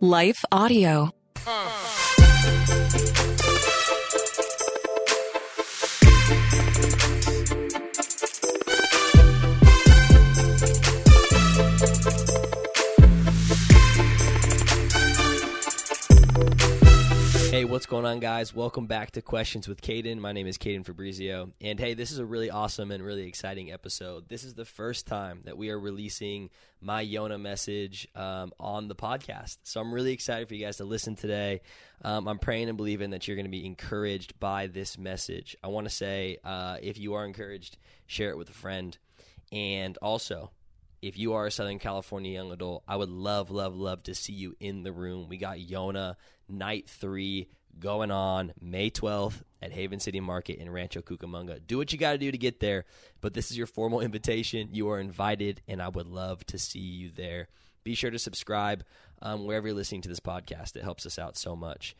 Life Audio. Uh. Hey, what's going on, guys? Welcome back to Questions with Caden. My name is Caden Fabrizio. And hey, this is a really awesome and really exciting episode. This is the first time that we are releasing my Yona message um, on the podcast. So I'm really excited for you guys to listen today. Um, I'm praying and believing that you're going to be encouraged by this message. I want to say uh, if you are encouraged, share it with a friend. And also, if you are a Southern California young adult, I would love, love, love to see you in the room. We got Yona night three going on May 12th at Haven City Market in Rancho Cucamonga. Do what you got to do to get there, but this is your formal invitation. You are invited, and I would love to see you there. Be sure to subscribe um, wherever you're listening to this podcast. It helps us out so much.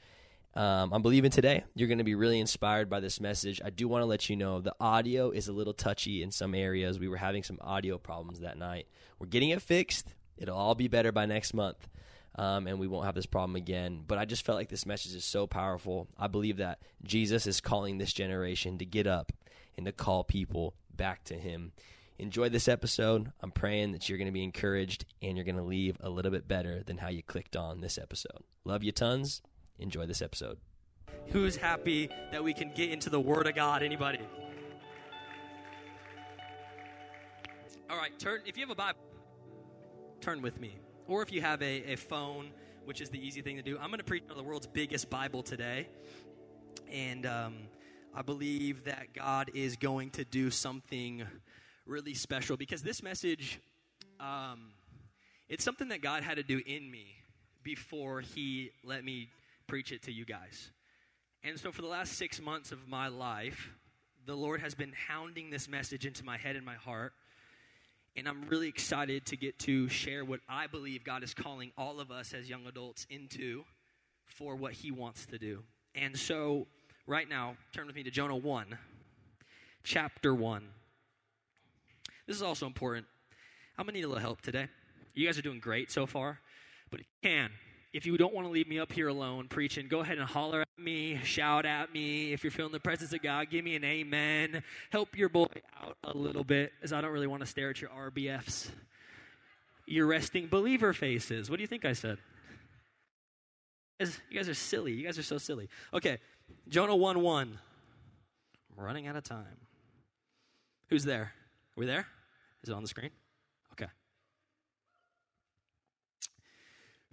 Um, I'm believing today you're going to be really inspired by this message. I do want to let you know the audio is a little touchy in some areas. We were having some audio problems that night. We're getting it fixed. It'll all be better by next month, um, and we won't have this problem again. But I just felt like this message is so powerful. I believe that Jesus is calling this generation to get up and to call people back to Him. Enjoy this episode. I'm praying that you're going to be encouraged and you're going to leave a little bit better than how you clicked on this episode. Love you tons. Enjoy this episode. Who's happy that we can get into the Word of God? Anybody? All right, turn. If you have a Bible, turn with me. Or if you have a, a phone, which is the easy thing to do, I'm going to preach on the world's biggest Bible today. And um, I believe that God is going to do something really special because this message, um, it's something that God had to do in me before He let me preach it to you guys. And so, for the last six months of my life, the Lord has been hounding this message into my head and my heart. And I'm really excited to get to share what I believe God is calling all of us as young adults into for what He wants to do. And so, right now, turn with me to Jonah 1, chapter 1. This is also important. I'm going to need a little help today. You guys are doing great so far, but you can, if you don't want to leave me up here alone preaching, go ahead and holler at me, shout at me. If you're feeling the presence of God, give me an amen. Help your boy out a little bit, as I don't really want to stare at your RBFs. Your resting believer faces. What do you think I said? You guys, are silly. You guys are so silly. Okay, Jonah 1 1. I'm running out of time. Who's there? Are we there? Is it on the screen? Okay.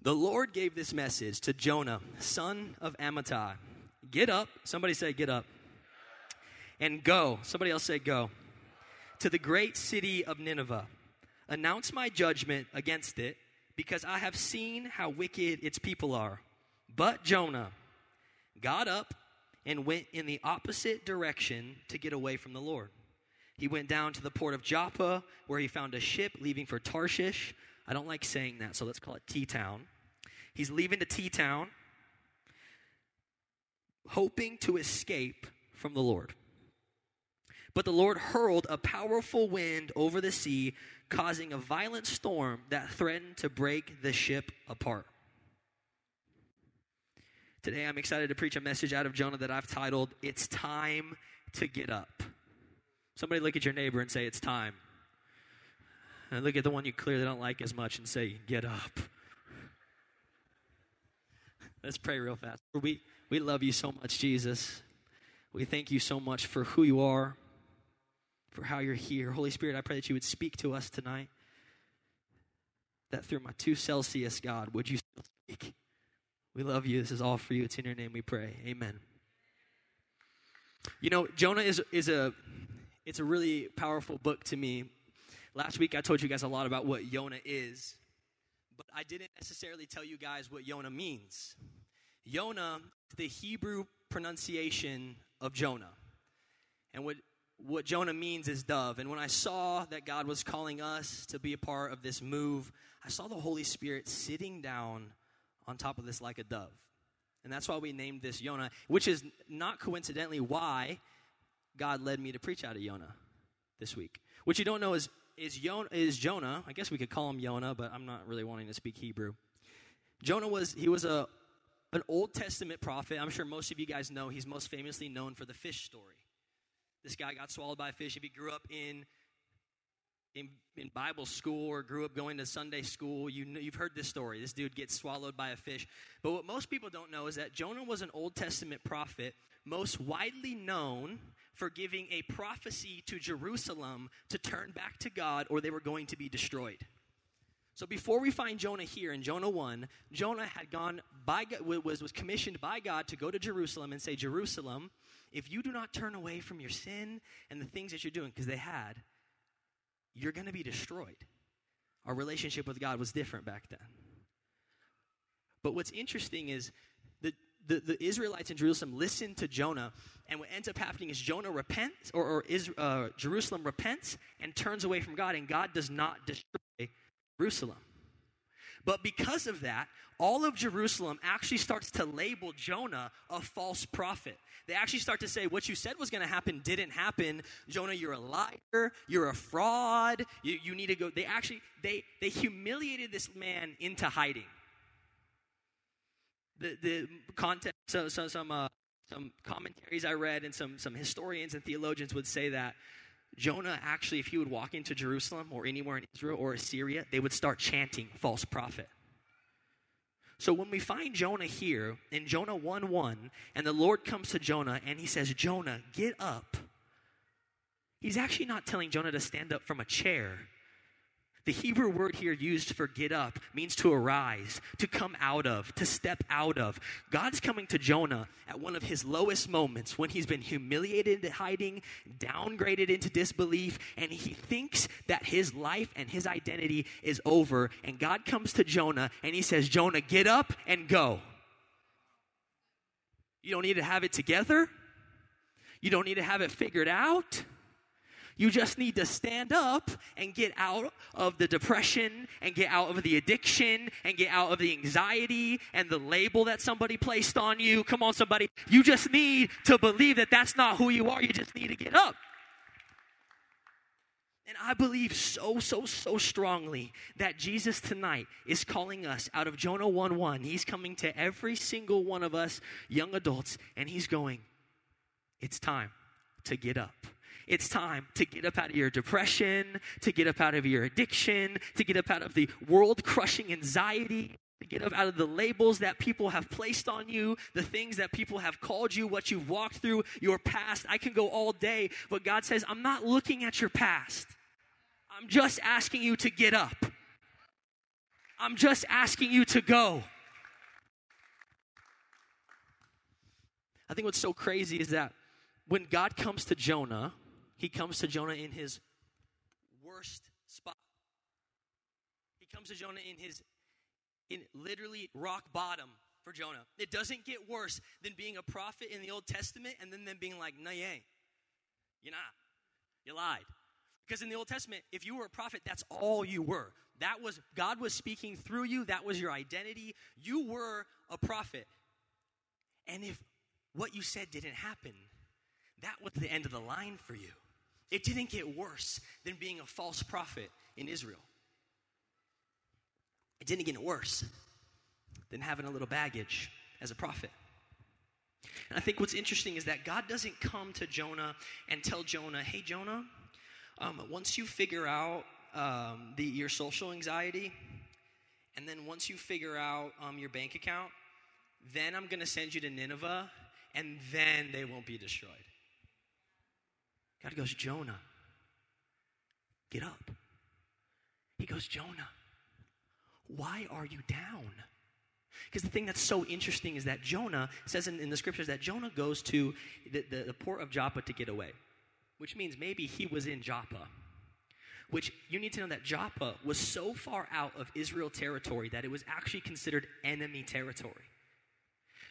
The Lord gave this message to Jonah, son of Amittai. Get up. Somebody say, get up. And go. Somebody else say, go. To the great city of Nineveh. Announce my judgment against it, because I have seen how wicked its people are. But Jonah got up and went in the opposite direction to get away from the Lord. He went down to the port of Joppa, where he found a ship leaving for Tarshish. I don't like saying that, so let's call it T Town. He's leaving to T Town, hoping to escape from the Lord. But the Lord hurled a powerful wind over the sea, causing a violent storm that threatened to break the ship apart. Today, I'm excited to preach a message out of Jonah that I've titled, It's Time to Get Up. Somebody look at your neighbor and say, It's time. And look at the one you clearly don't like as much and say, Get up. Let's pray real fast. We, we love you so much, Jesus. We thank you so much for who you are, for how you're here. Holy Spirit, I pray that you would speak to us tonight. That through my two Celsius, God, would you still speak? We love you. This is all for you. It's in your name we pray. Amen. You know, Jonah is, is a it's a really powerful book to me. Last week I told you guys a lot about what Jonah is, but I didn't necessarily tell you guys what Yonah means. Yonah is the Hebrew pronunciation of Jonah. And what, what Jonah means is dove. And when I saw that God was calling us to be a part of this move, I saw the Holy Spirit sitting down on top of this like a dove. And that's why we named this Yona, which is not coincidentally why God led me to preach out of Yonah this week. What you don't know is is, Yonah, is Jonah, I guess we could call him Jonah, but I'm not really wanting to speak Hebrew. Jonah was he was a an Old Testament prophet. I'm sure most of you guys know he's most famously known for the fish story. This guy got swallowed by a fish. If you grew up in in, in Bible school or grew up going to Sunday school, you know, you've heard this story. This dude gets swallowed by a fish. But what most people don't know is that Jonah was an Old Testament prophet, most widely known for giving a prophecy to Jerusalem to turn back to God or they were going to be destroyed. So before we find Jonah here in Jonah 1, Jonah had gone by was was commissioned by God to go to Jerusalem and say, "Jerusalem, if you do not turn away from your sin and the things that you're doing because they had, you're going to be destroyed." Our relationship with God was different back then. But what's interesting is the, the, Israelites in Jerusalem listen to Jonah, and what ends up happening is Jonah repents, or, or is, uh, Jerusalem repents and turns away from God, and God does not destroy Jerusalem. But because of that, all of Jerusalem actually starts to label Jonah a false prophet. They actually start to say, What you said was going to happen didn't happen. Jonah, you're a liar. You're a fraud. You, you need to go. They actually, they, they humiliated this man into hiding. The, the context, so, so some, uh, some commentaries I read and some, some historians and theologians would say that Jonah actually, if he would walk into Jerusalem or anywhere in Israel or Assyria, they would start chanting false prophet. So when we find Jonah here in Jonah 1 1, and the Lord comes to Jonah and he says, Jonah, get up. He's actually not telling Jonah to stand up from a chair. The Hebrew word here used for get up means to arise, to come out of, to step out of. God's coming to Jonah at one of his lowest moments when he's been humiliated into hiding, downgraded into disbelief, and he thinks that his life and his identity is over. And God comes to Jonah and he says, Jonah, get up and go. You don't need to have it together. You don't need to have it figured out. You just need to stand up and get out of the depression and get out of the addiction and get out of the anxiety and the label that somebody placed on you. Come on, somebody. You just need to believe that that's not who you are. You just need to get up. And I believe so, so, so strongly that Jesus tonight is calling us out of Jonah 1 1. He's coming to every single one of us, young adults, and he's going, It's time to get up. It's time to get up out of your depression, to get up out of your addiction, to get up out of the world crushing anxiety, to get up out of the labels that people have placed on you, the things that people have called you, what you've walked through, your past. I can go all day, but God says, I'm not looking at your past. I'm just asking you to get up. I'm just asking you to go. I think what's so crazy is that when God comes to Jonah, he comes to Jonah in his worst spot. He comes to Jonah in his in literally rock bottom for Jonah. It doesn't get worse than being a prophet in the Old Testament and then them being like, no, you ain't. You're not. You lied. Because in the Old Testament, if you were a prophet, that's all you were. That was God was speaking through you. That was your identity. You were a prophet. And if what you said didn't happen, that was the end of the line for you. It didn't get worse than being a false prophet in Israel. It didn't get worse than having a little baggage as a prophet. And I think what's interesting is that God doesn't come to Jonah and tell Jonah, hey, Jonah, um, once you figure out um, the, your social anxiety, and then once you figure out um, your bank account, then I'm going to send you to Nineveh, and then they won't be destroyed. God goes, Jonah, get up. He goes, Jonah, why are you down? Because the thing that's so interesting is that Jonah says in, in the scriptures that Jonah goes to the, the, the port of Joppa to get away, which means maybe he was in Joppa. Which you need to know that Joppa was so far out of Israel territory that it was actually considered enemy territory.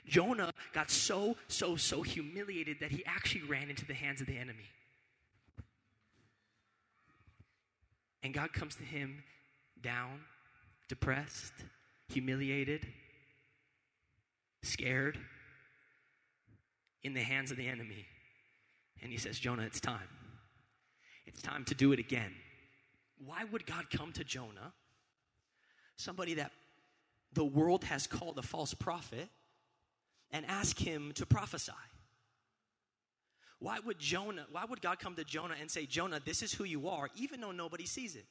Jonah got so, so, so humiliated that he actually ran into the hands of the enemy. And God comes to him down, depressed, humiliated, scared, in the hands of the enemy. And he says, Jonah, it's time. It's time to do it again. Why would God come to Jonah, somebody that the world has called a false prophet and ask him to prophesy? Why would Jonah, why would God come to Jonah and say, Jonah, this is who you are, even though nobody sees it?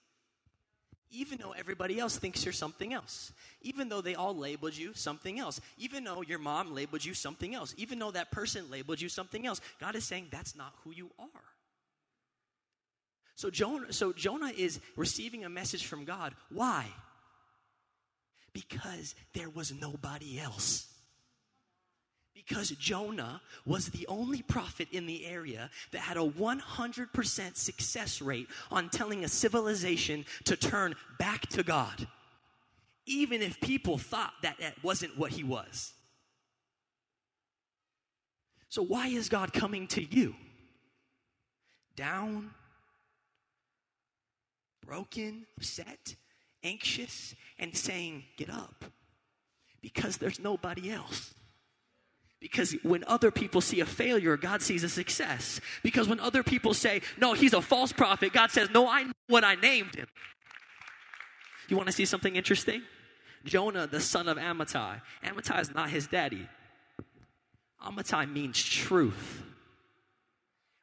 Even though everybody else thinks you're something else. Even though they all labeled you something else. Even though your mom labeled you something else. Even though that person labeled you something else. God is saying that's not who you are. So Jonah, so Jonah is receiving a message from God. Why? Because there was nobody else. Because Jonah was the only prophet in the area that had a 100% success rate on telling a civilization to turn back to God, even if people thought that that wasn't what he was. So, why is God coming to you? Down, broken, upset, anxious, and saying, Get up. Because there's nobody else. Because when other people see a failure, God sees a success. Because when other people say, No, he's a false prophet, God says, No, I know what I named him. You want to see something interesting? Jonah, the son of Amittai. Amittai is not his daddy. Amittai means truth.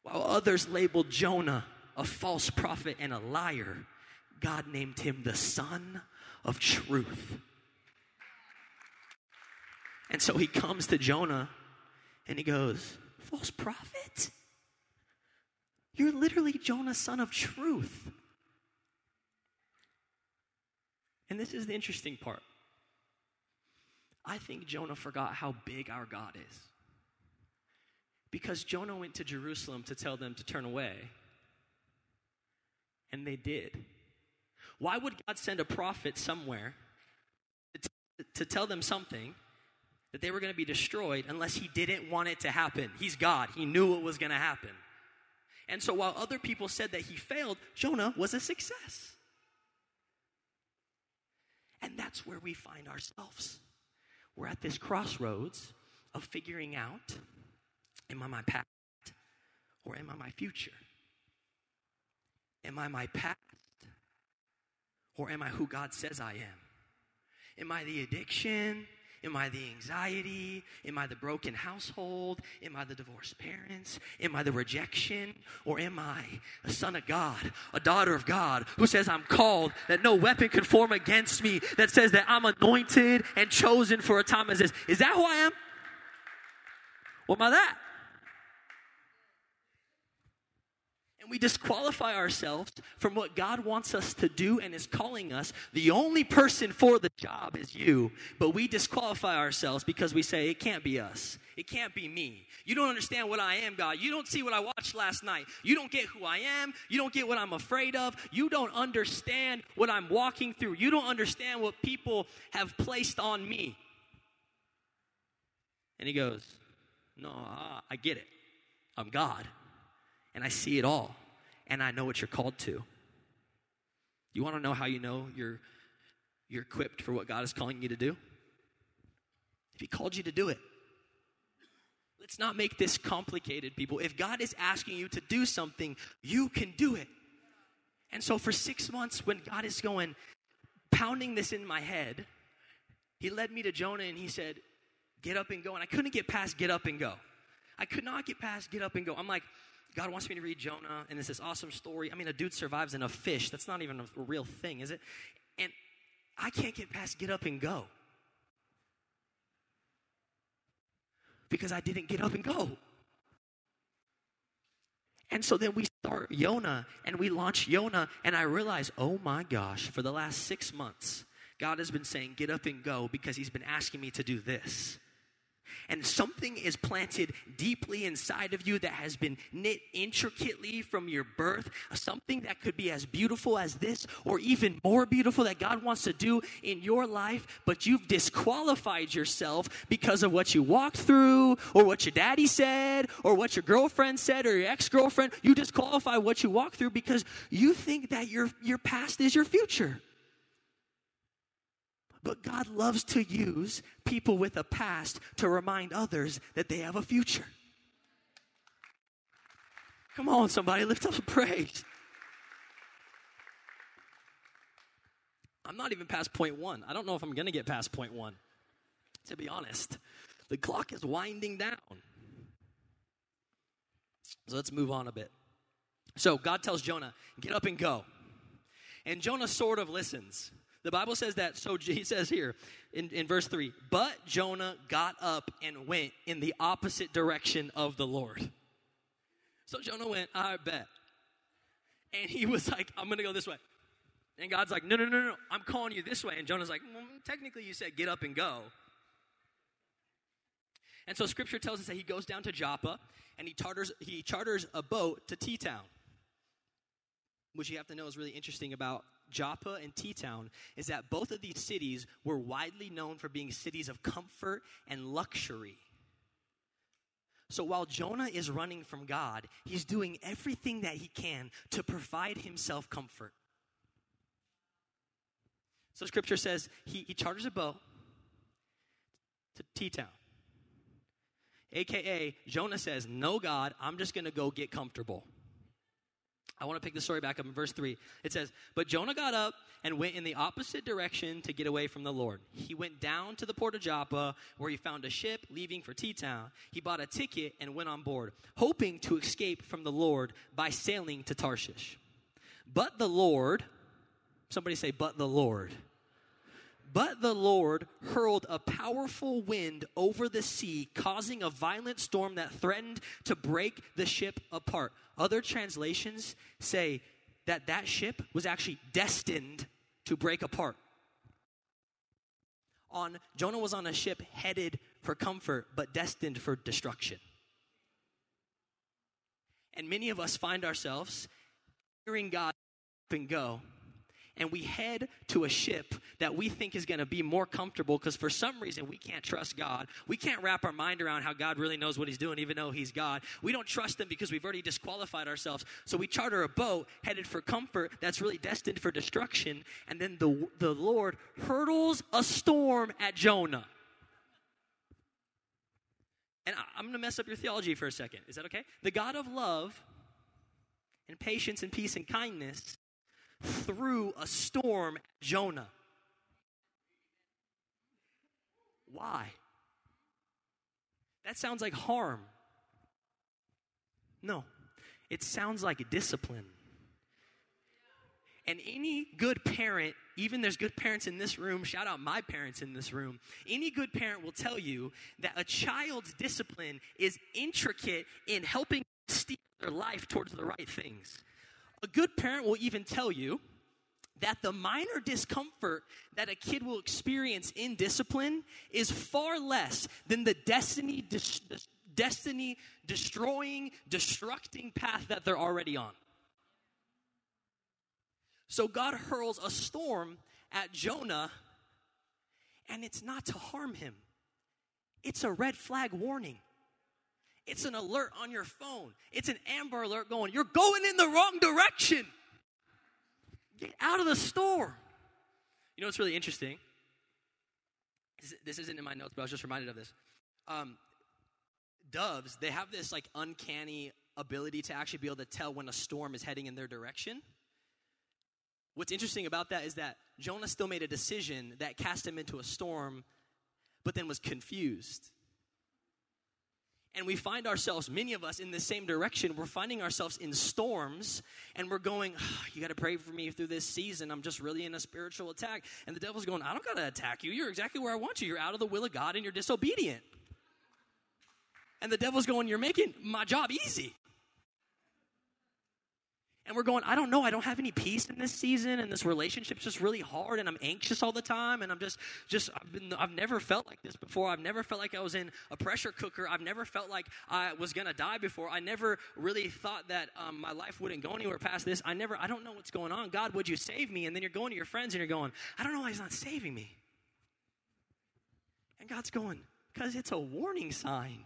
While others labeled Jonah a false prophet and a liar, God named him the son of truth. And so he comes to Jonah and he goes, False prophet? You're literally Jonah, son of truth. And this is the interesting part. I think Jonah forgot how big our God is. Because Jonah went to Jerusalem to tell them to turn away, and they did. Why would God send a prophet somewhere to, t- to tell them something that they were going to be destroyed unless he didn't want it to happen. He's God, he knew it was going to happen. And so while other people said that he failed, Jonah was a success. And that's where we find ourselves. We're at this crossroads of figuring out am I my past or am I my future? Am I my past or am I who God says I am? Am I the addiction Am I the anxiety? Am I the broken household? Am I the divorced parents? Am I the rejection? Or am I a son of God, a daughter of God who says, I'm called, that no weapon can form against me, that says that I'm anointed and chosen for a time as this? Is that who I am? What am I that? and we disqualify ourselves from what God wants us to do and is calling us. The only person for the job is you, but we disqualify ourselves because we say, it can't be us. It can't be me. You don't understand what I am, God. You don't see what I watched last night. You don't get who I am. You don't get what I'm afraid of. You don't understand what I'm walking through. You don't understand what people have placed on me. And he goes, No, I get it. I'm God and I see it all, and I know what you're called to. You want to know how you know you're, you're equipped for what God is calling you to do? If He called you to do it. Let's not make this complicated, people. If God is asking you to do something, you can do it. And so, for six months, when God is going, pounding this in my head, He led me to Jonah and He said, Get up and go. And I couldn't get past get up and go. I could not get past get up and go. I'm like, God wants me to read Jonah, and it's this awesome story. I mean, a dude survives in a fish. That's not even a real thing, is it? And I can't get past get up and go. Because I didn't get up and go. And so then we start Yona and we launch Yona, and I realize, oh my gosh, for the last six months, God has been saying, get up and go because He's been asking me to do this and something is planted deeply inside of you that has been knit intricately from your birth, something that could be as beautiful as this or even more beautiful that God wants to do in your life, but you've disqualified yourself because of what you walked through or what your daddy said or what your girlfriend said or your ex-girlfriend. You disqualify what you walked through because you think that your, your past is your future. But God loves to use people with a past to remind others that they have a future. Come on, somebody, lift up a praise. I'm not even past point one. I don't know if I'm going to get past point one, to be honest. The clock is winding down. So let's move on a bit. So God tells Jonah, get up and go. And Jonah sort of listens. The Bible says that, so he says here in, in verse 3 But Jonah got up and went in the opposite direction of the Lord. So Jonah went, I bet. And he was like, I'm going to go this way. And God's like, no, no, no, no, I'm calling you this way. And Jonah's like, well, technically you said get up and go. And so scripture tells us that he goes down to Joppa and he charters, he charters a boat to T Town. Which you have to know is really interesting about Joppa and T Town is that both of these cities were widely known for being cities of comfort and luxury. So while Jonah is running from God, he's doing everything that he can to provide himself comfort. So scripture says he, he charters a boat to T Town. AKA, Jonah says, No, God, I'm just going to go get comfortable. I want to pick the story back up in verse 3. It says, But Jonah got up and went in the opposite direction to get away from the Lord. He went down to the port of Joppa, where he found a ship leaving for T Town. He bought a ticket and went on board, hoping to escape from the Lord by sailing to Tarshish. But the Lord, somebody say, But the Lord. But the Lord hurled a powerful wind over the sea, causing a violent storm that threatened to break the ship apart. Other translations say that that ship was actually destined to break apart. On Jonah was on a ship headed for comfort but destined for destruction. And many of us find ourselves hearing God up and go and we head to a ship that we think is going to be more comfortable because for some reason we can't trust God. We can't wrap our mind around how God really knows what He's doing, even though He's God. We don't trust Him because we've already disqualified ourselves. So we charter a boat headed for comfort that's really destined for destruction. And then the, the Lord hurdles a storm at Jonah. And I'm going to mess up your theology for a second. Is that okay? The God of love and patience and peace and kindness threw a storm Jonah. Why? That sounds like harm. No, it sounds like discipline. And any good parent, even there's good parents in this room, shout out my parents in this room. Any good parent will tell you that a child's discipline is intricate in helping steer their life towards the right things. A good parent will even tell you that the minor discomfort that a kid will experience in discipline is far less than the destiny dis- destiny destroying destructing path that they're already on. So god hurls a storm at jonah and it's not to harm him. It's a red flag warning it's an alert on your phone. It's an amber alert going, you're going in the wrong direction. Get out of the storm. You know what's really interesting? This, isn't in my notes, but I was just reminded of this. Um, doves, they have this like uncanny ability to actually be able to tell when a storm is heading in their direction. What's interesting about that is that Jonah still made a decision that cast him into a storm, but then was confused and we find ourselves, many of us, in the same direction. We're finding ourselves in storms, and we're going, oh, You got to pray for me through this season. I'm just really in a spiritual attack. And the devil's going, I don't got to attack you. You're exactly where I want you. You're out of the will of God, and you're disobedient. And the devil's going, You're making my job easy and we're going, I don't know, I don't have any peace in this season, and this relationship's just really hard, and I'm anxious all the time, and I'm just, just, I've, been, I've never felt like this before. I've never felt like I was in a pressure cooker. I've never felt like I was gonna die before. I never really thought that um, my life wouldn't go anywhere past this. I never, I don't know what's going on. God, would you save me? And then you're going to your friends and you're going, I don't know why He's not saving me. And God's going, because it's a warning sign.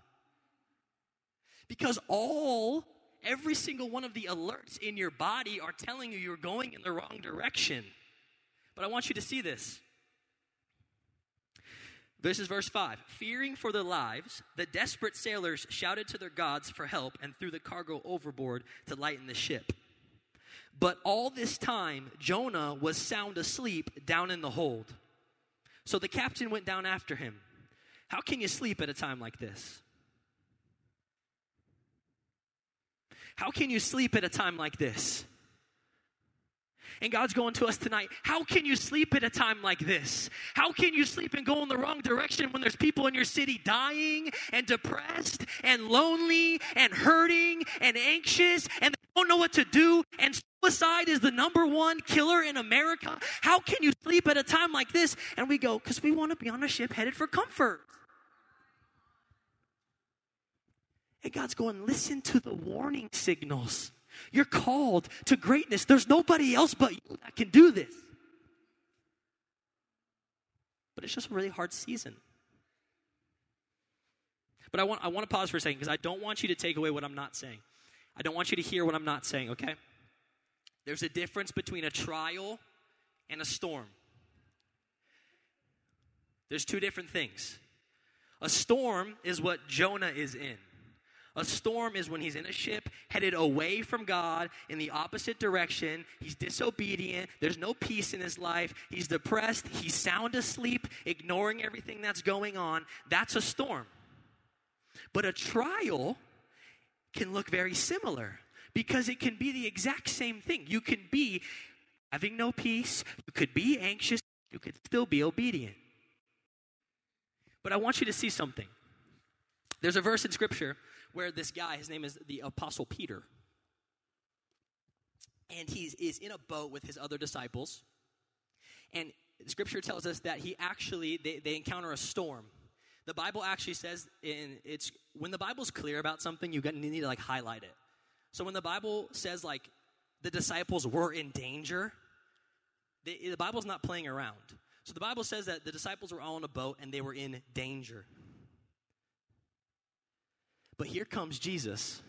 Because all Every single one of the alerts in your body are telling you you're going in the wrong direction. But I want you to see this. This is verse 5. Fearing for their lives, the desperate sailors shouted to their gods for help and threw the cargo overboard to lighten the ship. But all this time, Jonah was sound asleep down in the hold. So the captain went down after him. How can you sleep at a time like this? How can you sleep at a time like this? And God's going to us tonight. How can you sleep at a time like this? How can you sleep and go in the wrong direction when there's people in your city dying and depressed and lonely and hurting and anxious and they don't know what to do and suicide is the number one killer in America? How can you sleep at a time like this? And we go, because we want to be on a ship headed for comfort. And God's going, listen to the warning signals. You're called to greatness. There's nobody else but you that can do this. But it's just a really hard season. But I want, I want to pause for a second because I don't want you to take away what I'm not saying. I don't want you to hear what I'm not saying, okay? There's a difference between a trial and a storm. There's two different things. A storm is what Jonah is in. A storm is when he's in a ship headed away from God in the opposite direction. He's disobedient. There's no peace in his life. He's depressed. He's sound asleep, ignoring everything that's going on. That's a storm. But a trial can look very similar because it can be the exact same thing. You can be having no peace, you could be anxious, you could still be obedient. But I want you to see something. There's a verse in Scripture where this guy, his name is the Apostle Peter, and he is in a boat with his other disciples. And scripture tells us that he actually, they, they encounter a storm. The Bible actually says, in, it's when the Bible's clear about something, you need to like highlight it. So when the Bible says like the disciples were in danger, the, the Bible's not playing around. So the Bible says that the disciples were all in a boat and they were in danger. But here comes Jesus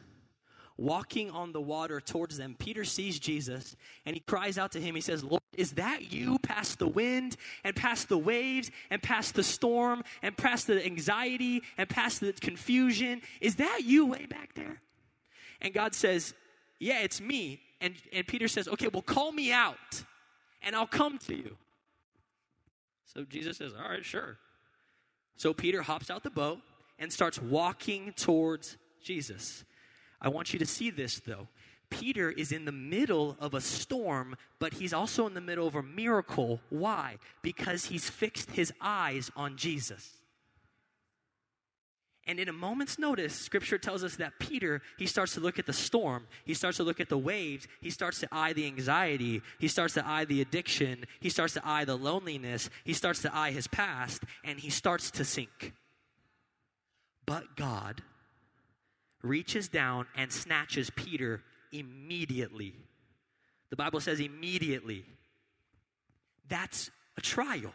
walking on the water towards them. Peter sees Jesus and he cries out to him. He says, Lord, is that you past the wind and past the waves and past the storm and past the anxiety and past the confusion? Is that you way back there? And God says, Yeah, it's me. And, and Peter says, Okay, well, call me out and I'll come to you. So Jesus says, All right, sure. So Peter hops out the boat and starts walking towards Jesus. I want you to see this though. Peter is in the middle of a storm, but he's also in the middle of a miracle. Why? Because he's fixed his eyes on Jesus. And in a moment's notice, scripture tells us that Peter, he starts to look at the storm. He starts to look at the waves. He starts to eye the anxiety. He starts to eye the addiction. He starts to eye the loneliness. He starts to eye his past, and he starts to sink. But God reaches down and snatches Peter immediately. The Bible says immediately. That's a trial.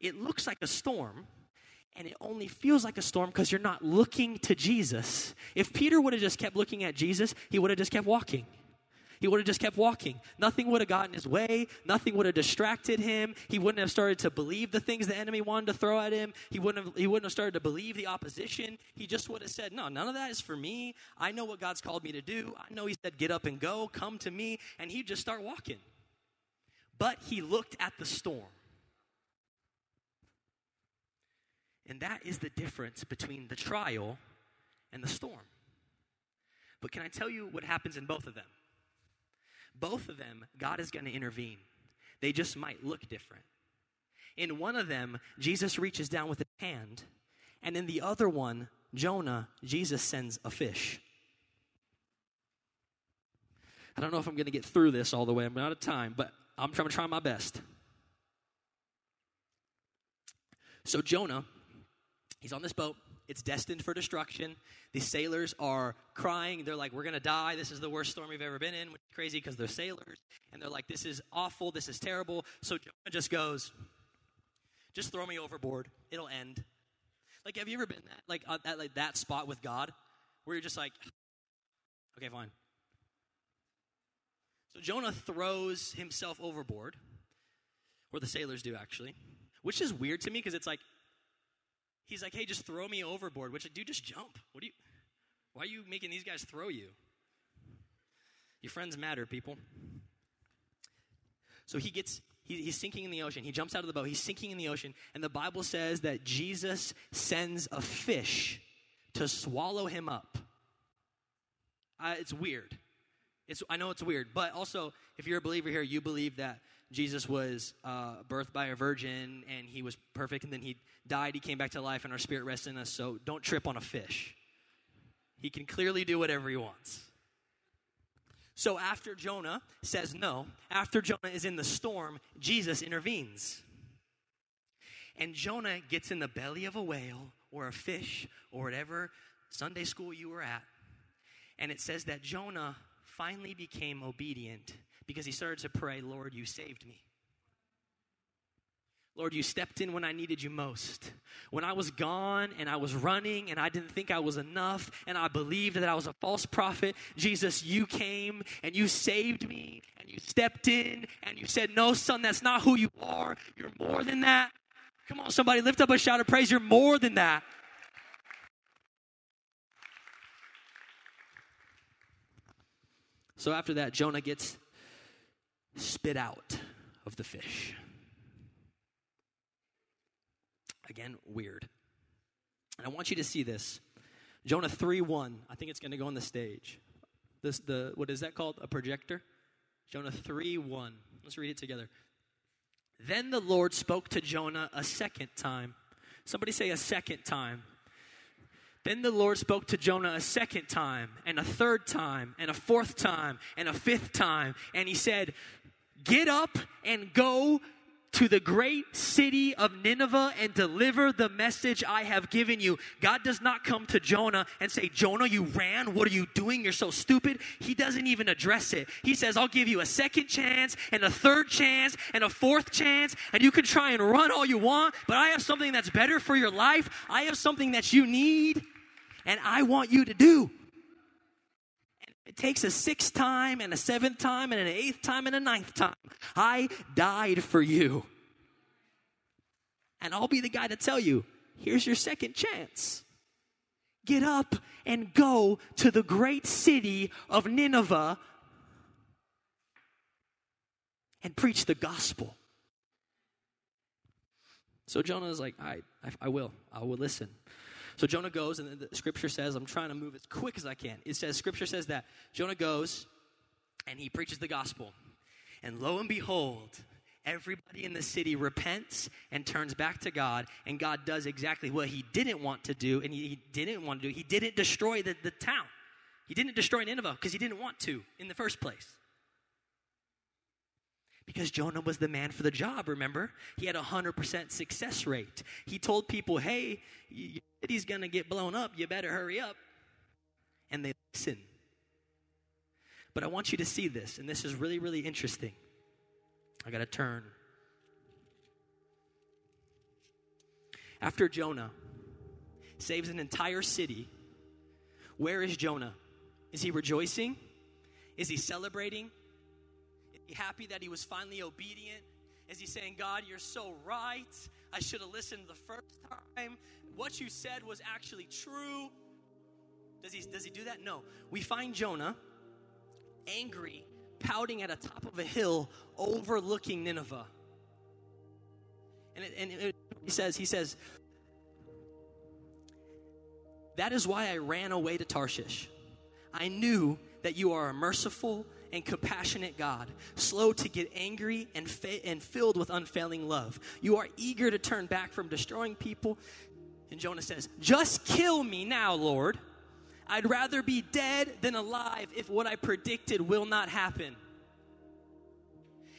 It looks like a storm, and it only feels like a storm because you're not looking to Jesus. If Peter would have just kept looking at Jesus, he would have just kept walking. He would have just kept walking. Nothing would have gotten his way. Nothing would have distracted him. He wouldn't have started to believe the things the enemy wanted to throw at him. He wouldn't have, he wouldn't have started to believe the opposition. He just would have said, No, none of that is for me. I know what God's called me to do. I know He said, Get up and go, come to me. And he'd just start walking. But he looked at the storm. And that is the difference between the trial and the storm. But can I tell you what happens in both of them? Both of them, God is going to intervene. They just might look different. In one of them, Jesus reaches down with his hand, and in the other one, Jonah, Jesus sends a fish. I don't know if I'm going to get through this all the way. I'm out of time, but I'm trying to try my best. So, Jonah, he's on this boat. It's destined for destruction. The sailors are crying. They're like, We're going to die. This is the worst storm we've ever been in, which is crazy because they're sailors. And they're like, This is awful. This is terrible. So Jonah just goes, Just throw me overboard. It'll end. Like, have you ever been that, like, at like that spot with God where you're just like, Okay, fine. So Jonah throws himself overboard, or the sailors do actually, which is weird to me because it's like, He's like, hey, just throw me overboard. Which, dude, just jump. What do you, why are you making these guys throw you? Your friends matter, people. So he gets, he, he's sinking in the ocean. He jumps out of the boat. He's sinking in the ocean. And the Bible says that Jesus sends a fish to swallow him up. Uh, it's weird. It's, I know it's weird, but also, if you're a believer here, you believe that Jesus was uh, birthed by a virgin and he was perfect, and then he died, he came back to life, and our spirit rests in us. So don't trip on a fish. He can clearly do whatever he wants. So after Jonah says no, after Jonah is in the storm, Jesus intervenes. And Jonah gets in the belly of a whale or a fish or whatever Sunday school you were at. And it says that Jonah finally became obedient because he started to pray, Lord, you saved me. Lord, you stepped in when I needed you most. When I was gone and I was running and I didn't think I was enough and I believed that I was a false prophet, Jesus, you came and you saved me and you stepped in and you said, No, son, that's not who you are. You're more than that. Come on, somebody, lift up a shout of praise. You're more than that. So after that, Jonah gets spit out of the fish. Again, weird. And I want you to see this. Jonah 3 1. I think it's going to go on the stage. This, the, what is that called? A projector? Jonah 3 1. Let's read it together. Then the Lord spoke to Jonah a second time. Somebody say a second time. Then the Lord spoke to Jonah a second time, and a third time, and a fourth time, and a fifth time. And he said, Get up and go to the great city of Nineveh and deliver the message I have given you. God does not come to Jonah and say, Jonah, you ran. What are you doing? You're so stupid. He doesn't even address it. He says, I'll give you a second chance and a third chance and a fourth chance, and you can try and run all you want, but I have something that's better for your life. I have something that you need, and I want you to do. It takes a sixth time and a seventh time and an eighth time and a ninth time. I died for you. And I'll be the guy to tell you here's your second chance. Get up and go to the great city of Nineveh and preach the gospel. So Jonah is like, I, I, I will. I will listen. So Jonah goes, and the scripture says, I'm trying to move as quick as I can. It says, scripture says that Jonah goes and he preaches the gospel. And lo and behold, everybody in the city repents and turns back to God, and God does exactly what he didn't want to do, and he, didn't want to do. He didn't destroy the, the town. He didn't destroy Nineveh because he didn't want to in the first place. Because Jonah was the man for the job, remember? He had a 100% success rate. He told people, hey, city's going to get blown up. You better hurry up. And they listen. But I want you to see this, and this is really, really interesting. I got to turn. After Jonah saves an entire city, where is Jonah? Is he rejoicing? Is he celebrating? Happy that he was finally obedient? Is he saying, God, you're so right? I should have listened the first time. What you said was actually true. Does he, does he do that? No. We find Jonah angry, pouting at the top of a hill overlooking Nineveh. And, it, and it, he says, he says, that is why I ran away to Tarshish. I knew that you are a merciful and compassionate God, slow to get angry and, fa- and filled with unfailing love. You are eager to turn back from destroying people. And Jonah says, Just kill me now, Lord. I'd rather be dead than alive if what I predicted will not happen.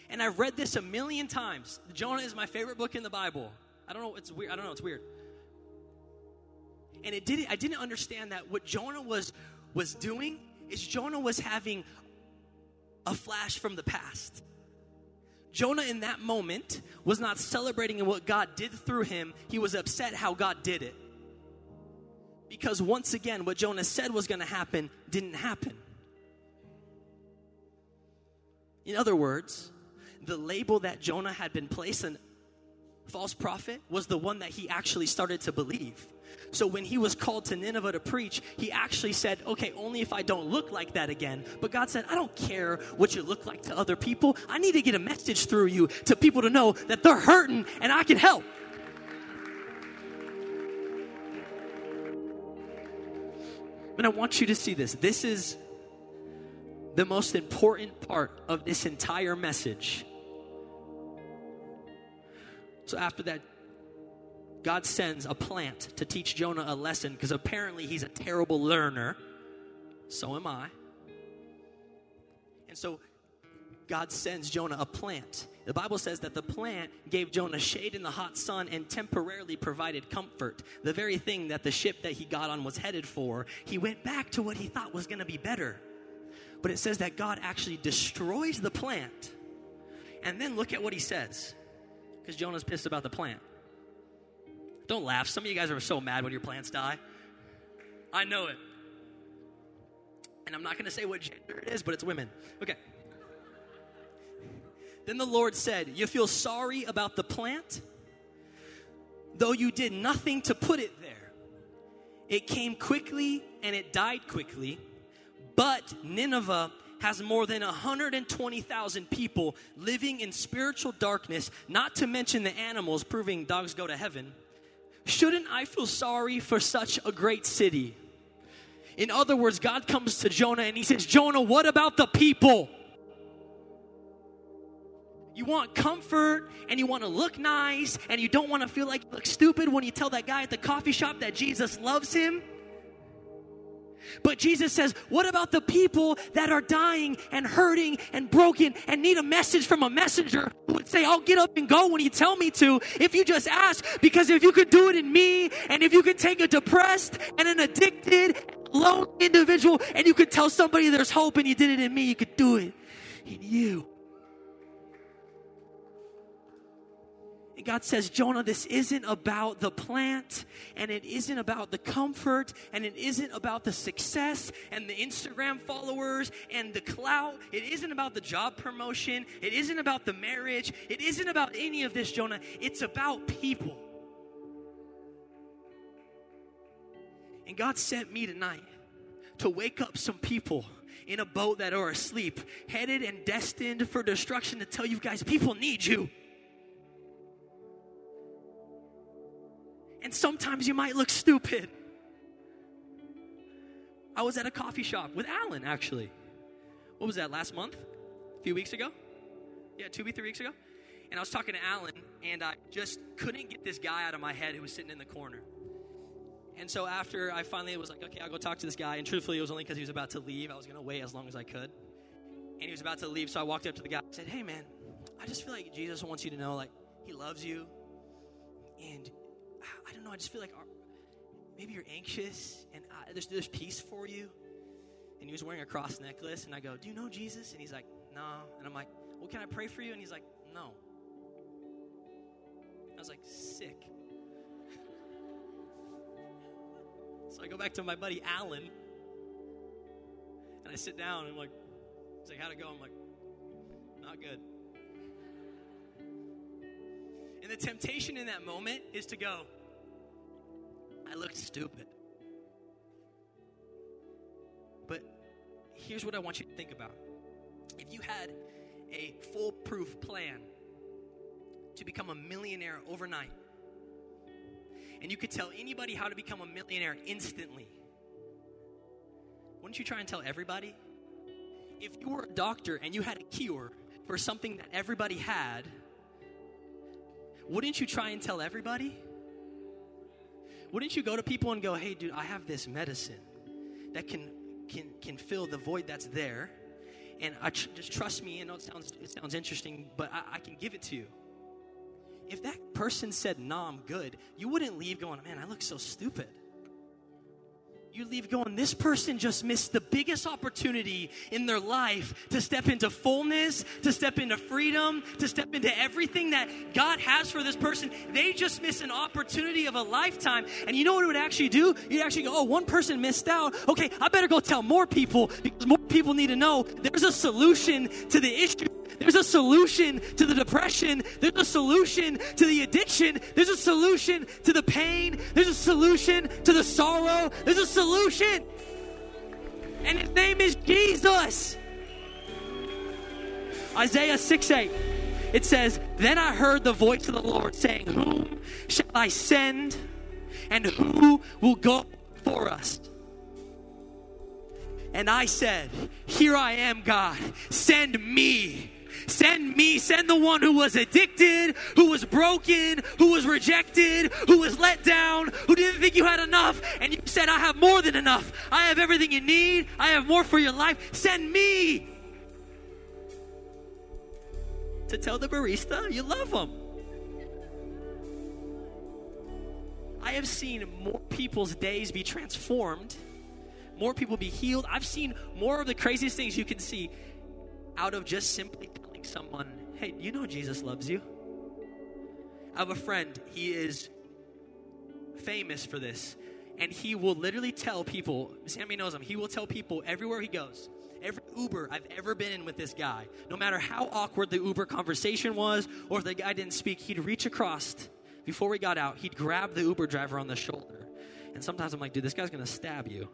And I've read this a million times. Jonah is my favorite book in the Bible. I don't know, it's weird. I don't know, it's weird. And it didn't I didn't understand that what Jonah was was doing is Jonah was having a flash from the past. Jonah, in that moment, was not celebrating in what God did through him, he was upset how God did it. Because once again, what Jonah said was going to happen didn't happen. In other words, the label that Jonah had been placed, false prophet was the one that he actually started to believe. So when he was called to Nineveh to preach, he actually said, Okay, only if I don't look like that again. But God said, I don't care what you look like to other people. I need to get a message through you to people to know that they're hurting and I can help. And I want you to see this. This is the most important part of this entire message. So after that, God sends a plant to teach Jonah a lesson because apparently he's a terrible learner. So am I. And so God sends Jonah a plant. The Bible says that the plant gave Jonah shade in the hot sun and temporarily provided comfort. The very thing that the ship that he got on was headed for. He went back to what he thought was going to be better. But it says that God actually destroys the plant. And then look at what he says. Because Jonah's pissed about the plant. Don't laugh. Some of you guys are so mad when your plants die. I know it. And I'm not going to say what gender it is, but it's women. Okay. Then the Lord said, You feel sorry about the plant? Though you did nothing to put it there. It came quickly and it died quickly. But Nineveh has more than 120,000 people living in spiritual darkness, not to mention the animals, proving dogs go to heaven. Shouldn't I feel sorry for such a great city? In other words, God comes to Jonah and he says, Jonah, what about the people? You want comfort and you want to look nice and you don't want to feel like you look stupid when you tell that guy at the coffee shop that Jesus loves him. But Jesus says, What about the people that are dying and hurting and broken and need a message from a messenger who would say, I'll get up and go when you tell me to if you just ask? Because if you could do it in me and if you could take a depressed and an addicted, lone individual and you could tell somebody there's hope and you did it in me, you could do it in you. God says, Jonah, this isn't about the plant, and it isn't about the comfort, and it isn't about the success and the Instagram followers and the clout. It isn't about the job promotion. It isn't about the marriage. It isn't about any of this, Jonah. It's about people. And God sent me tonight to wake up some people in a boat that are asleep, headed and destined for destruction, to tell you guys, people need you. And sometimes you might look stupid. I was at a coffee shop with Alan, actually. What was that, last month? A few weeks ago? Yeah, two, three weeks ago? And I was talking to Alan, and I just couldn't get this guy out of my head who was sitting in the corner. And so after I finally was like, okay, I'll go talk to this guy. And truthfully, it was only because he was about to leave. I was going to wait as long as I could. And he was about to leave, so I walked up to the guy and said, hey, man, I just feel like Jesus wants you to know, like, he loves you. And I don't know, I just feel like uh, maybe you're anxious and I, there's, there's peace for you. And he was wearing a cross necklace, and I go, Do you know Jesus? And he's like, No. And I'm like, Well, can I pray for you? And he's like, No. I was like, Sick. so I go back to my buddy Alan, and I sit down, and I'm like, He's like, How'd it go? I'm like, Not good. And the temptation in that moment is to go, I looked stupid. But here's what I want you to think about. If you had a foolproof plan to become a millionaire overnight, and you could tell anybody how to become a millionaire instantly, wouldn't you try and tell everybody? If you were a doctor and you had a cure for something that everybody had, wouldn't you try and tell everybody? Wouldn't you go to people and go, hey, dude, I have this medicine that can, can, can fill the void that's there. And I tr- just trust me. I know it sounds, it sounds interesting, but I, I can give it to you. If that person said, nah, I'm good, you wouldn't leave going, man, I look so stupid you leave going, this person just missed the biggest opportunity in their life to step into fullness, to step into freedom, to step into everything that God has for this person. They just miss an opportunity of a lifetime. And you know what it would actually do? You'd actually go, oh, one person missed out. Okay, I better go tell more people because more people need to know there's a solution to the issue There's a solution to the depression. There's a solution to the addiction. There's a solution to the pain. There's a solution to the sorrow. There's a solution. And his name is Jesus. Isaiah 6 8. It says, Then I heard the voice of the Lord saying, Whom shall I send? And who will go for us? And I said, Here I am, God. Send me. Send me. Send the one who was addicted, who was broken, who was rejected, who was let down, who didn't think you had enough. And you said, I have more than enough. I have everything you need. I have more for your life. Send me to tell the barista you love them. I have seen more people's days be transformed, more people be healed. I've seen more of the craziest things you can see out of just simply someone, hey, you know Jesus loves you. I have a friend, he is famous for this, and he will literally tell people, Sammy knows him, he will tell people everywhere he goes, every Uber I've ever been in with this guy, no matter how awkward the Uber conversation was or if the guy didn't speak, he'd reach across before we got out, he'd grab the Uber driver on the shoulder. And sometimes I'm like, dude, this guy's to stab you.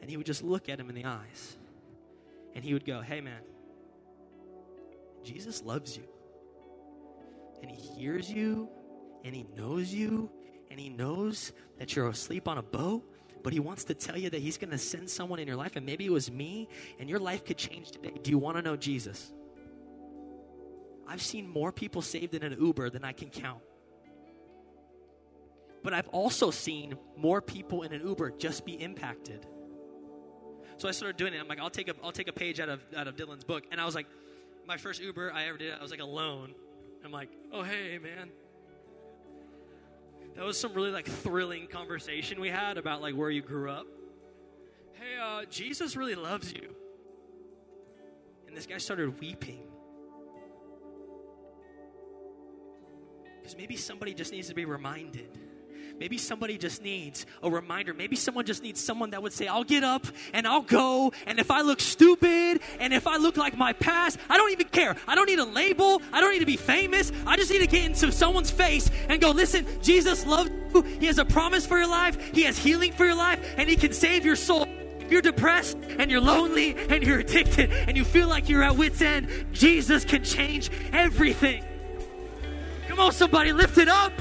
And he would just look at him in the eyes. And he would go, hey, man, Jesus loves you. And he hears you, and he knows you, and he knows that you're asleep on a boat, but he wants to tell you that he's going to send someone in your life, and maybe it was me, and your life could change today. Do you want to know Jesus? I've seen more people saved in an Uber than I can count. But I've also seen more people in an Uber just be impacted. So I started doing it. I'm like, I'll take a, I'll take a page out of, out of Dylan's book. And I was like, my first Uber I ever did, I was like alone. I'm like, oh, hey, man. That was some really like thrilling conversation we had about like where you grew up. Hey, uh, Jesus really loves you. And this guy started weeping. Because maybe somebody just needs to be reminded. Maybe somebody just needs a reminder. Maybe someone just needs someone that would say, I'll get up and I'll go. And if I look stupid and if I look like my past, I don't even care. I don't need a label. I don't need to be famous. I just need to get into someone's face and go, listen, Jesus loves you. He has a promise for your life. He has healing for your life and he can save your soul. If you're depressed and you're lonely and you're addicted and you feel like you're at wit's end, Jesus can change everything. Come on, somebody, lift it up.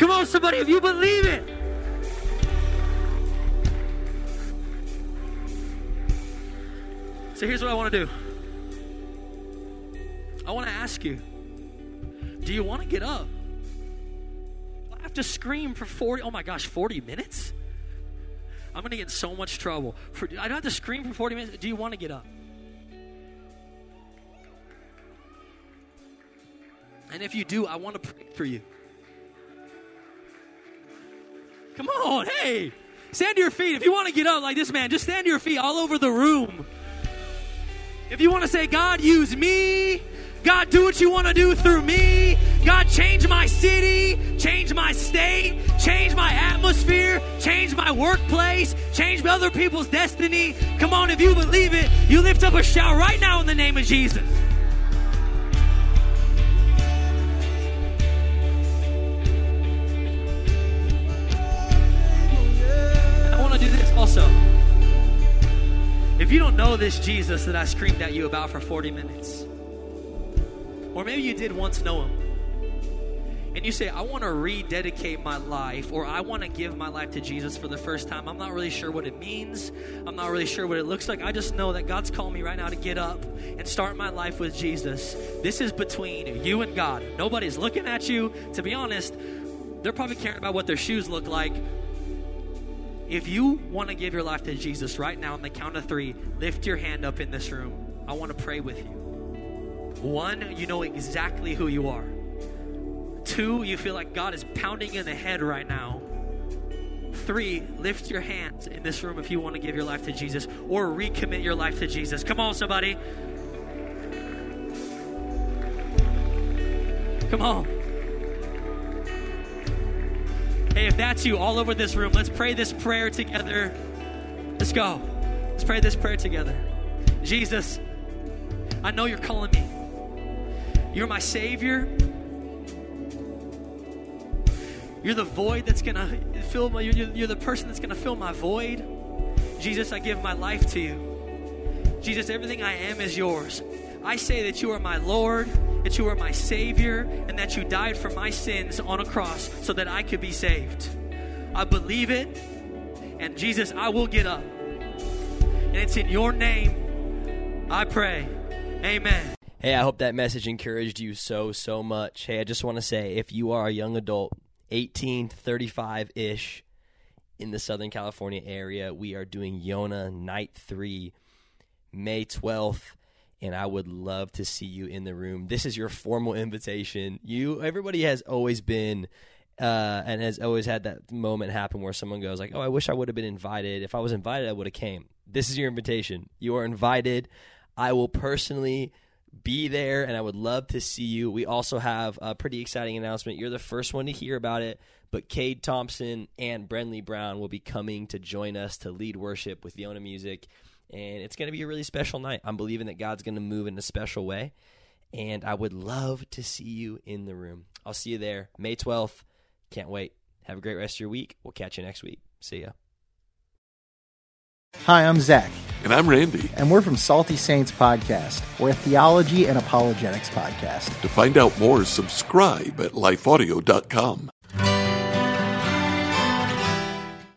Come on, somebody, if you believe it. So here's what I want to do I want to ask you do you want to get up? I have to scream for 40? Oh my gosh, 40 minutes? I'm going to get in so much trouble. For, I don't have to scream for 40 minutes. Do you want to get up? And if you do, I want to pray for you. Come on, hey, stand to your feet. If you want to get up like this man, just stand to your feet all over the room. If you want to say, God, use me, God, do what you want to do through me. God, change my city, change my state, change my atmosphere, change my workplace, change other people's destiny. Come on, if you believe it, you lift up a shout right now in the name of Jesus. Know this Jesus that I screamed at you about for 40 minutes, or maybe you did once know him, and you say, I want to rededicate my life, or I want to give my life to Jesus for the first time, I'm not really sure what it means. I'm not really sure what it looks like. I just know that God's calling me right now to get up and start my life with Jesus. This is between you and God. Nobody's looking at you. To be honest, they're probably caring about what their shoes look like if you want to give your life to Jesus right now on the count of three, lift your hand up in this room. I want to pray with you. One, you know exactly who you are. Two, you feel like God is pounding in the head right now. Three, lift your hands in this room if you want to give your life to Jesus or recommit your life to Jesus. Come on, somebody. Come on. Hey, if that's you all over this room, let's pray this prayer together. Let's go. Let's pray this prayer together. Jesus, I know you're calling me. You're my Savior. You're the void that's going to fill my, you're, you're the person that's going to fill my void. Jesus, I give my life to you. Jesus, everything I am is yours. I say that you are my Lord, that you are my Savior, and that you died for my sins on a cross so that I could be saved. I believe it, and Jesus, I will get up. And it's in your name I pray. Amen. Hey, I hope that message encouraged you so, so much. Hey, I just want to say if you are a young adult, 18 to 35 ish, in the Southern California area, we are doing Yona Night 3, May 12th and I would love to see you in the room. This is your formal invitation. You, everybody has always been, uh, and has always had that moment happen where someone goes like, "Oh, I wish I would have been invited. If I was invited, I would have came." This is your invitation. You are invited. I will personally be there, and I would love to see you. We also have a pretty exciting announcement. You're the first one to hear about it, but Cade Thompson and Brenly Brown will be coming to join us to lead worship with Yona Music and it's going to be a really special night. I'm believing that God's going to move in a special way, and I would love to see you in the room. I'll see you there May 12th. Can't wait. Have a great rest of your week. We'll catch you next week. See ya. Hi, I'm Zach. And I'm Randy. And we're from Salty Saints Podcast. We're a theology and apologetics podcast. To find out more, subscribe at lifeaudio.com.